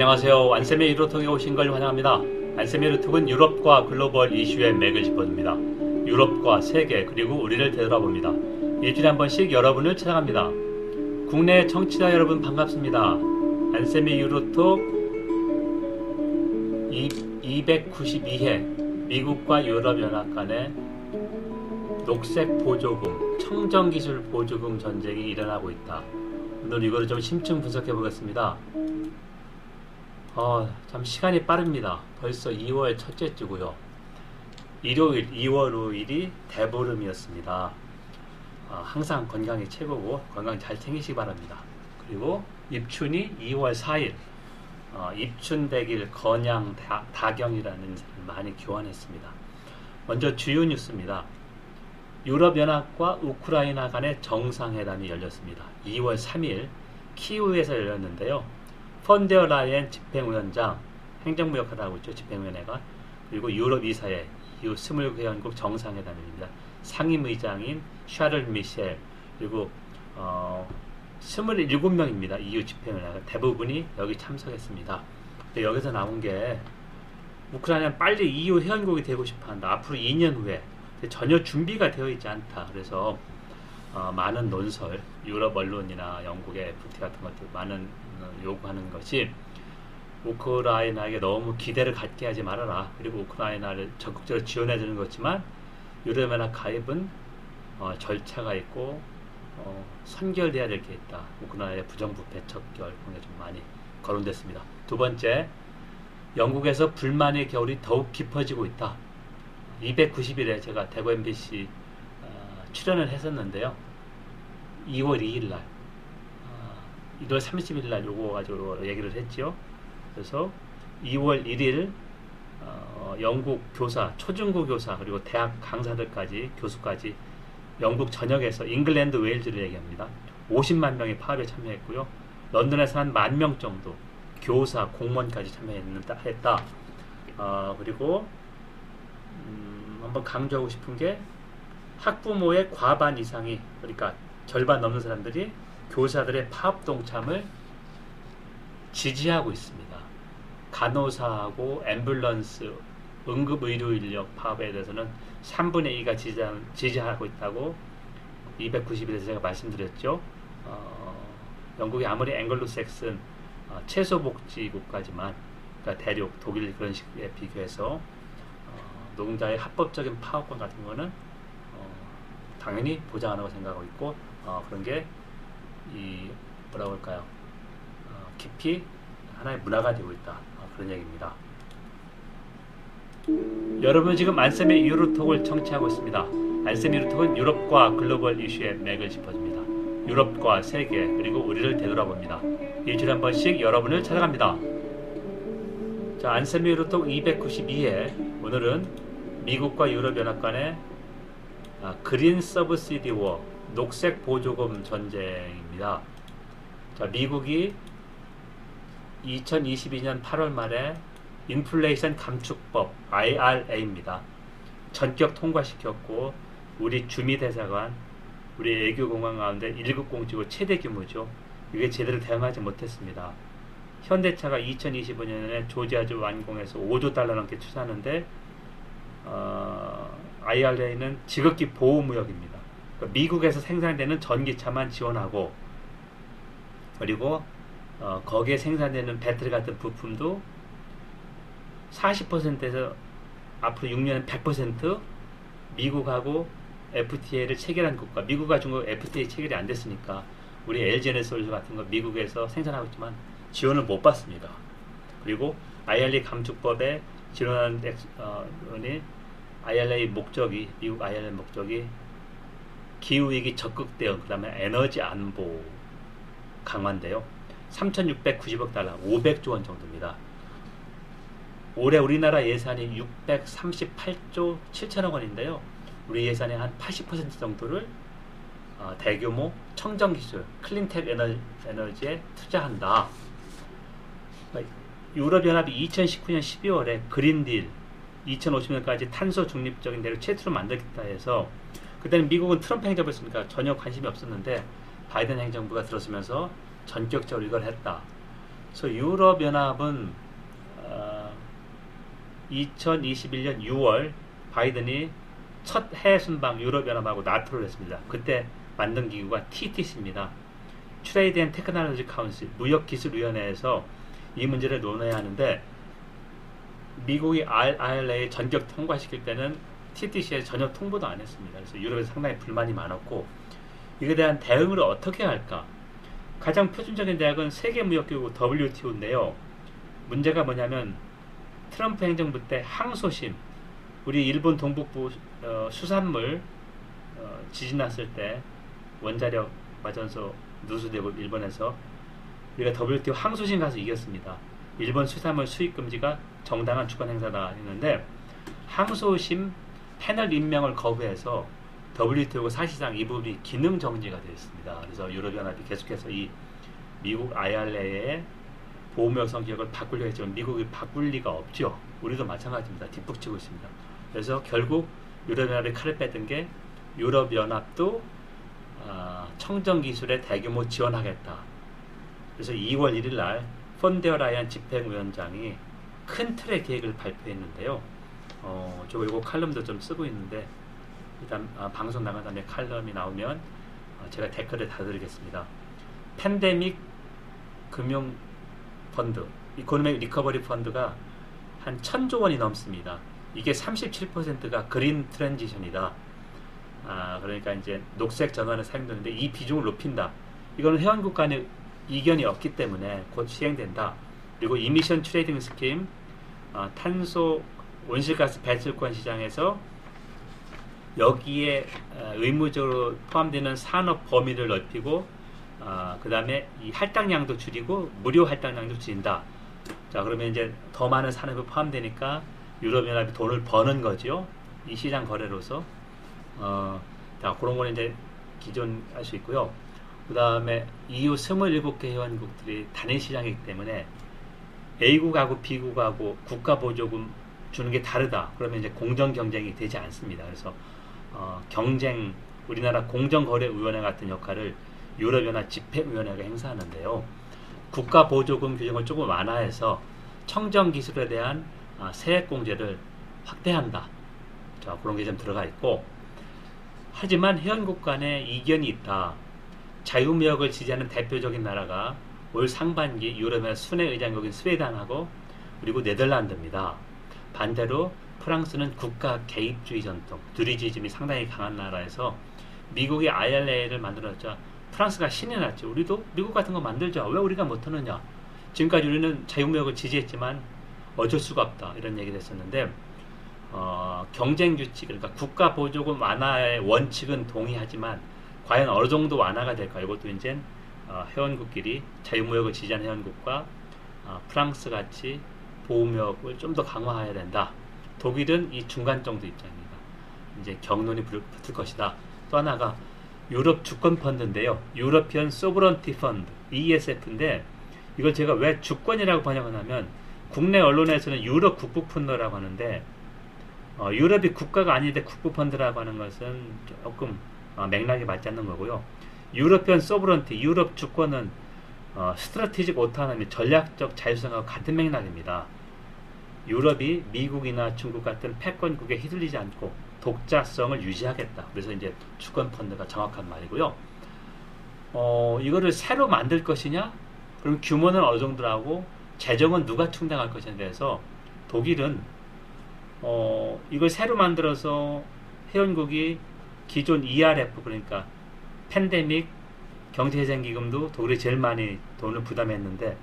안녕하세요. 안쌤의 유로톡에 오신 걸 환영합니다. 안쌤의 유로톡은 유럽과 글로벌 이슈의 맥을 짚어줍니다. 유럽과 세계 그리고 우리를 되돌아봅니다. 일주일에 한 번씩 여러분을 찾아갑니다. 국내 청취자 여러분 반갑습니다. 안쌤의 유로톡 292회 미국과 유럽연합 간의 녹색 보조금, 청정기술 보조금 전쟁이 일어나고 있다. 오늘 이거를 좀 심층 분석해 보겠습니다. 어, 참 시간이 빠릅니다. 벌써 2월 첫째 주고요. 일요일 2월 5일이 대보름이었습니다. 어, 항상 건강이 최고고 건강 잘 챙기시기 바랍니다. 그리고 입춘이 2월 4일 어, 입춘대길 건양 다, 경이라는 많이 교환했습니다. 먼저 주요 뉴스입니다. 유럽연합과 우크라이나 간의 정상회담이 열렸습니다. 2월 3일 키우에서 열렸는데요. 펀데어 라이엔 집행위원장 행정부 역할을 하고 있죠. 집행위원회가 그리고 유럽 이사회 EU 20개연국 정상회담입니다. 상임의장인 샤를 미셸 그리고 어, 27명입니다. EU 집행위원회가 대부분이 여기 참석했습니다. 근데 여기서 나온 게 우크라이나는 빨리 EU 회원국이 되고 싶어한다. 앞으로 2년 후에 전혀 준비가 되어 있지 않다. 그래서 어, 많은 논설, 유럽 언론이나 영국의 FT 같은 것들 많은 어, 요구하는 것이 우크라이나에게 너무 기대를 갖게 하지 말아라. 그리고 우크라이나를 적극적으로 지원해 주는 거지만 유럽연합 가입은 어, 절차가 있고 어, 선결돼야 될 게 있다. 우크라이나의 부정부패 척결 그게 좀 많이 거론됐습니다. 두 번째, 영국에서 불만의 겨울이 더욱 깊어지고 있다. 290일에 제가 대구 MBC 어, 출연을 했었는데요. 2월 2일 날, 어, 1월 30일 날 요거 가지고 얘기를 했죠. 그래서 2월 1일 어, 영국 교사, 초중고 교사 그리고 대학 강사들까지 교수까지 영국 전역에서 잉글랜드 웨일즈를 얘기합니다. 50만 명이 파업에 참여했고요. 런던에서 한 만 명 정도 교사, 공무원까지 참여했다. 했다. 어, 그리고 음, 한번 강조하고 싶은 게 학부모의 과반 이상이 그러니까 절반 넘는 사람들이 교사들의 파업 동참을 지지하고 있습니다. 간호사하고 앰뷸런스 응급의료 인력 파업에 대해서는 3분의 2가 지지, 하고 있다고 290일에서 제가 말씀드렸죠. 어, 영국이 아무리 앵글로색슨 어, 최소복지국가지만 그러니까 대륙 독일 그런 식에 비교해서 어, 노동자의 합법적인 파업권 같은 거는 어, 당연히 보장하는 거 생각하고 있고 어, 그런 게 이 뭐라고 할까요? 어, 깊이 하나의 문화가 되고 있다 그런 얘기입니다. 여러분 지금 안쌤의 유로톡을 청취하고 있습니다. 안쌤 유로톡은 유럽과 글로벌 이슈의 맥을 짚어줍니다. 유럽과 세계 그리고 우리를 되돌아봅니다. 일주일에 한 번씩 여러분을 찾아갑니다. 자, 안쌤 유로톡 292회 오늘은 미국과 유럽연합 간의 아, 그린 서브시디 워 녹색 보조금 전쟁 입니다. 자, 미국이 2022년 8월 말에 인플레이션 감축법 IRA입니다. 전격 통과시켰고 우리 주미 대사관 우리 애교 공항 가운데 1급 공지고 최대 규모죠. 이게 제대로 대응하지 못했습니다. 현대차가 2025년에 조지아주 완공해서 5조 달러 넘게 투자하는데 어, IRA는 지극히 보호무역입니다. 그러니까 미국에서 생산되는 전기차만 지원하고 그리고 어, 거기에 생산되는 배터리 같은 부품도 40%에서 앞으로 6년은 100% 미국하고 FTA를 체결한 국가, 미국과 중국 FTA 체결이 안 됐으니까 우리 LG에너솔 같은 거 미국에서 생산하고 있지만 지원을 못 받습니다. 그리고 IRA 감축법에 지원한 어, IRA 목적이 미국 IRA 목적이 기후 위기 적극 대응, 그 다음에 에너지 안보 강화인데요. 3,690억 달러, 500조 원 정도입니다. 올해 우리나라 예산이 638조 7천억 원인데요. 우리 예산의 한 80% 정도를 어, 대규모 청정 기술, 클린텍 에너지, 에 투자한다. 유럽연합이 2019년 12월에 그린딜 2050년까지 탄소 중립적인 대륙 최초로 만들겠다 해서 그때는 미국은 트럼프 행정부였으니까 전혀 관심이 없었는데 바이든 행정부가 들어서면서 전격적으로 이걸 했다. 그래서 유럽연합은 어, 2021년 6월 바이든이 첫 해외 순방 유럽연합하고 나토를 했습니다. 그때 만든 기구가 TTC입니다. Trade and Technology Council 무역기술위원회에서 이 문제를 논해야 하는데 미국이 IRA 전격 통과시킬 때는 TTC에 전혀 통보도 안 했습니다. 그래서 유럽에서 상당히 불만이 많았고 이에 대한 대응을 어떻게 할까? 가장 표준적인 대학은 세계무역기구 WTO인데요. 문제가 뭐냐면 트럼프 행정부 때 항소심, 우리 일본 동북부 어, 수산물 어, 지진 났을 때 원자력 발전소 누수되고 일본에서 우리가 WTO 항소심 가서 이겼습니다. 일본 수산물 수입 금지가 정당한 주권 행사다 했는데 항소심 패널 임명을 거부해서 WTO가 사실상 이 부분이 기능 정지가 되었습니다. 그래서 유럽연합이 계속해서 이 미국 IRA의 보호무역 성격을 바꾸려 했지만 미국이 바꿀 리가 없죠. 우리도 마찬가지입니다. 뒷북치고 있습니다. 그래서 결국 유럽연합이 칼을 빼든 게 유럽연합도 아, 청정기술에 대규모 지원하겠다. 그래서 2월 1일 날 폰데어라이엔 집행위원장이 큰 틀의 계획을 발표했는데요. 어, 저 이거 칼럼도 좀 쓰고 있는데 일단 아, 방송 나간 다음에 칼럼이 나오면 어, 제가 댓글을 달아드리겠습니다. 팬데믹 금융 펀드, Economic Recovery Fund가 한 천조 원이 넘습니다. 이게 37%가 Green Transition이다. 아, 그러니까 이제 녹색 전환에 사용되는데 이 비중을 높인다. 이거는 회원국 간의 이견이 없기 때문에 곧 시행된다. 그리고 Emission Trading Scheme, 어, 탄소 온실가스 배출권 시장에서 여기에 어, 의무적으로 포함되는 산업 범위를 넓히고 어, 그 다음에 이 할당량도 줄이고 무료 할당량도 줄인다. 자 그러면 이제 더 많은 산업이 포함되니까 유럽연합이 돈을 버는 거죠. 이 시장 거래로서 어, 자 그런 거는 이제 기존 할 수 있고요. 그 다음에 EU 27개 회원국들이 단일 시장이기 때문에 A국하고 B국하고 국가 보조금 주는 게 다르다. 그러면 이제 공정 경쟁이 되지 않습니다. 그래서 어, 경쟁 우리나라 공정거래위원회 같은 역할을 유럽연합 집행위원회가 행사하는데요. 국가 보조금 규정을 조금 완화해서 청정 기술에 대한 아, 세액 공제를 확대한다. 자, 그런 게 좀 들어가 있고 하지만 회원국 간에 이견이 있다. 자유무역을 지지하는 대표적인 나라가 올 상반기 유럽의 순회 의장국인 스웨덴하고 그리고 네덜란드입니다. 반대로 프랑스는 국가 개입주의 전통, 두리지즘이 상당히 강한 나라에서 미국이 IRA를 만들었죠. 프랑스가 신이 났죠. 우리도 미국 같은 거 만들자. 왜 우리가 못하느냐? 지금까지 우리는 자유무역을 지지했지만 어쩔 수가 없다. 이런 얘기를 했었는데 어, 경쟁 규칙, 그러니까 국가 보조금 완화의 원칙은 동의하지만 과연 어느 정도 완화가 될까? 이것도 이제 어, 회원국끼리 자유무역을 지지하는 회원국과 어, 프랑스 같이 보호무역을 좀 더 강화해야 된다. 독일은 이 중간 정도 입장입니다. 이제 격론이 붙을 것이다. 또 하나가 유럽 주권 펀드인데요. European Sovereignty Fund ESF인데 이걸 제가 왜 주권이라고 번역하냐면 국내 언론에서는 유럽 국부 펀드라고 하는데 어, 유럽이 국가가 아닌데 국부 펀드라고 하는 것은 조금 어, 맥락이 맞지 않는 거고요. European Sovereignty 유럽 주권은 어, Strategic Autonomy 전략적 자율성하고 같은 맥락입니다. 유럽이 미국이나 중국 같은 패권국에 휘둘리지 않고 독자성을 유지하겠다. 그래서 이제 주권 펀드가 정확한 말이고요. 어, 이거를 새로 만들 것이냐? 그럼 규모는 어느 정도라고 재정은 누가 충당할 것이냐에 대해서 독일은 어, 이걸 새로 만들어서 회원국이 기존 ERF 그러니까 팬데믹 경제재생기금도 독일이 제일 많이 돈을 부담했는데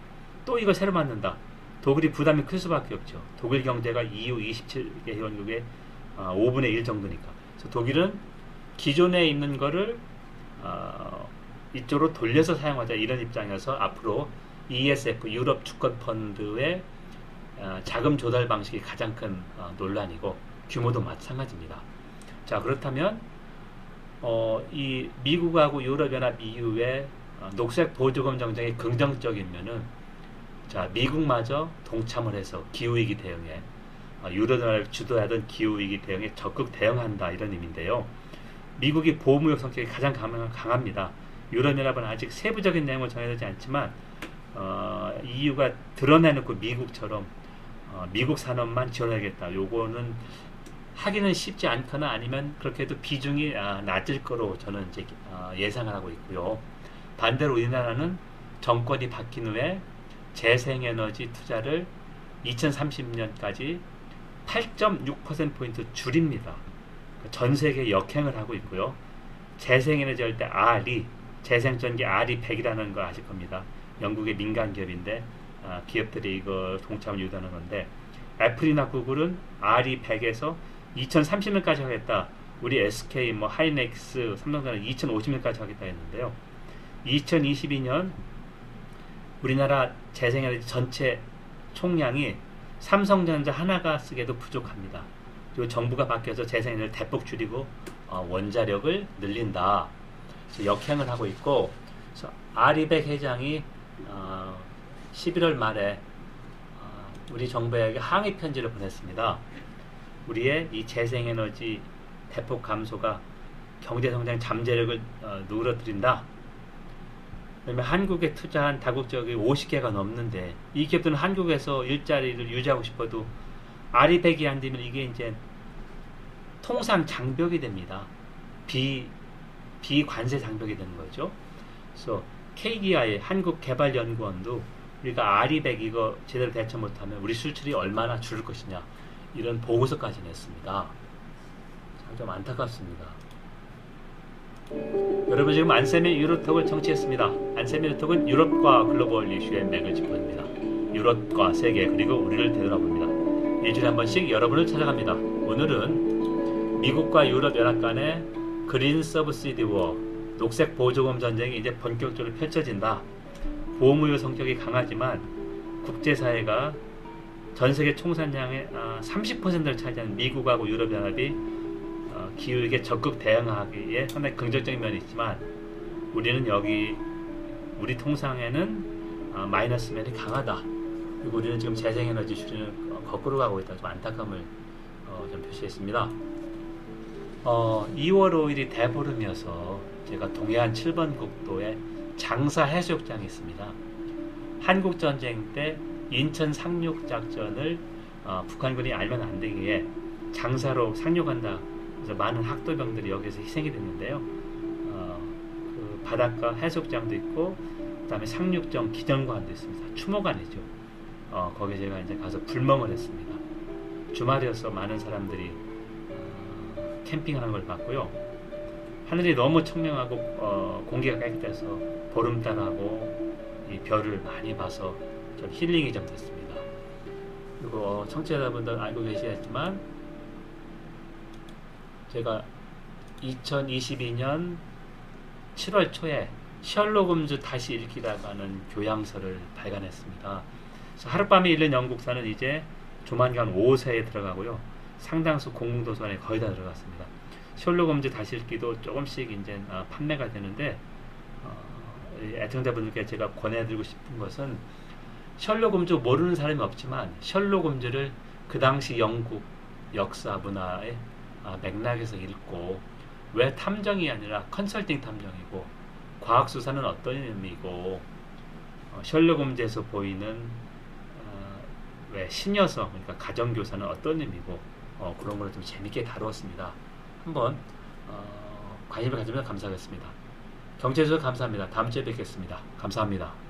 또 이걸 새로 만든다. 독일이 부담이 클 수밖에 없죠. 독일 경제가 EU 27개 회원국의 5분의 아, 1 정도니까. 그래서 독일은 기존에 있는 거를 어, 이쪽으로 돌려서 사용하자 이런 입장이어서 앞으로 ESF 유럽 주권 펀드의 어, 자금 조달 방식이 가장 큰 어, 논란이고 규모도 마찬가지입니다. 자 그렇다면 어, 이 미국하고 유럽연합 EU의 어, 녹색 보조금 정책이 긍정적이면은 자 미국마저 동참을 해서 기후위기 대응에 어, 유럽연합을 주도하던 기후위기 대응에 적극 대응한다 이런 의미인데요. 미국이 보호무역 성격이 가장 강합니다. 유럽연합은 아직 세부적인 내용을 정해지지 않지만 어, EU가 드러내놓고 미국처럼 어, 미국 산업만 지원하겠다. 요거는 하기는 쉽지 않거나 아니면 그렇게 해도 비중이 아, 낮을 거로 저는 이제 어, 예상을 하고 있고요. 반대로 우리나라는 정권이 바뀐 후에 재생에너지 투자를 2030년까지 8.6%포인트 줄입니다. 전 세계 역행을 하고 있고요. 재생에너지 할 때 R이 재생전기 R이 100이라는 거 아실 겁니다. 영국의 민간 기업인데 아, 기업들이 이거 동참을 유도하는 건데 애플이나 구글은 R이 100에서 2030년까지 하겠다. 우리 SK, 뭐 하이넥스, 삼성전자 2050년까지 하겠다 했는데요. 2022년 우리나라 재생에너지 전체 총량이 삼성전자 하나가 쓰기에도 부족합니다. 그리고 정부가 바뀌어서 재생에너지를 대폭 줄이고 어, 원자력을 늘린다. 역행을 하고 있고 아리백 회장이 어, 11월 말에 어, 우리 정부에게 항의 편지를 보냈습니다. 우리의 이 재생에너지 대폭 감소가 경제성장 잠재력을 어, 누그러뜨린다. 그러면 한국에 투자한 다국적이 50개가 넘는데 이 기업들은 한국에서 일자리를 유지하고 싶어도 아리백이 안 되면 이게 이제 통상 장벽이 됩니다. 비 비관세 장벽이 되는 거죠. 그래서 KDI 한국개발연구원도 우리가 아리백 이거 제대로 대처 못하면 우리 수출이 얼마나 줄을 것이냐 이런 보고서까지 냈습니다. 참 좀 안타깝습니다. 여러분 지금 안세미 유로톡을 청취했습니다. 안세미 유로톡은 유럽과 글로벌 이슈의 맥을 짚어줍니다. 유럽과 세계 그리고 우리를 되돌아봅니다. 일주일에 한 번씩 여러분을 찾아갑니다. 오늘은 미국과 유럽 연합 간의 그린 서브시디 워 녹색 보조금 전쟁이 이제 본격적으로 펼쳐진다. 보호무효 성격이 강하지만 국제사회가 전 세계 총산량의 30%를 아, 차지하는 미국하고 유럽연합이 기후에 적극 대응하기에 상당히 긍정적인 면이 있지만 우리는 여기 우리 통상에는 어, 마이너스 면이 강하다. 그리고 우리는 지금 재생에너지 수준을 거꾸로 가고 있다. 좀 안타까움을 어, 좀 표시했습니다. 어, 2월 5일이 대보름이어서 제가 동해안 7번 국도에 장사 해수욕장이 있습니다. 한국 전쟁 때 인천 상륙 작전을 어, 북한군이 알면 안 되기에 장사로 상륙한다 그래서 많은 학도병들이 여기서 희생이 됐는데요. 어, 그 바닷가 해수욕장도 있고 그다음에 상륙정 기념관도 있습니다. 추모관이죠. 어, 거기에 제가 이제 가서 불멍을 했습니다. 주말이어서 많은 사람들이 어, 캠핑하는 걸 봤고요. 하늘이 너무 청명하고 어, 공기가 깨끗해서 보름달하고 이 별을 많이 봐서 좀 힐링이 좀 됐습니다. 그리고 청취자분들 알고 계시겠지만 제가 2022년 7월 초에 셜록 홈즈 다시 읽기라고 하는 교양서를 발간했습니다. 하룻밤에 읽는 영국사는 이제 조만간 5세에 들어가고요. 상당수 공공도서관에 거의 다 들어갔습니다. 셜록 홈즈 다시 읽기도 조금씩 이제 어, 판매가 되는데 어, 애청자분들께 제가 권해드리고 싶은 것은 셜록 홈즈 모르는 사람이 없지만 셜록 홈즈를 그 당시 영국 역사 문화에 아, 맥락에서 읽고 왜 탐정이 아니라 컨설팅 탐정이고 과학 수사는 어떤 의미고 어, 셜록 홈즈에서 보이는 어, 왜 신여성 그러니까 가정교사는 어떤 의미고 어, 그런 걸 좀 재밌게 다루었습니다. 한번 어, 관심을 가지면 감사하겠습니다. 경제에서 감사합니다. 다음 주에 뵙겠습니다. 감사합니다.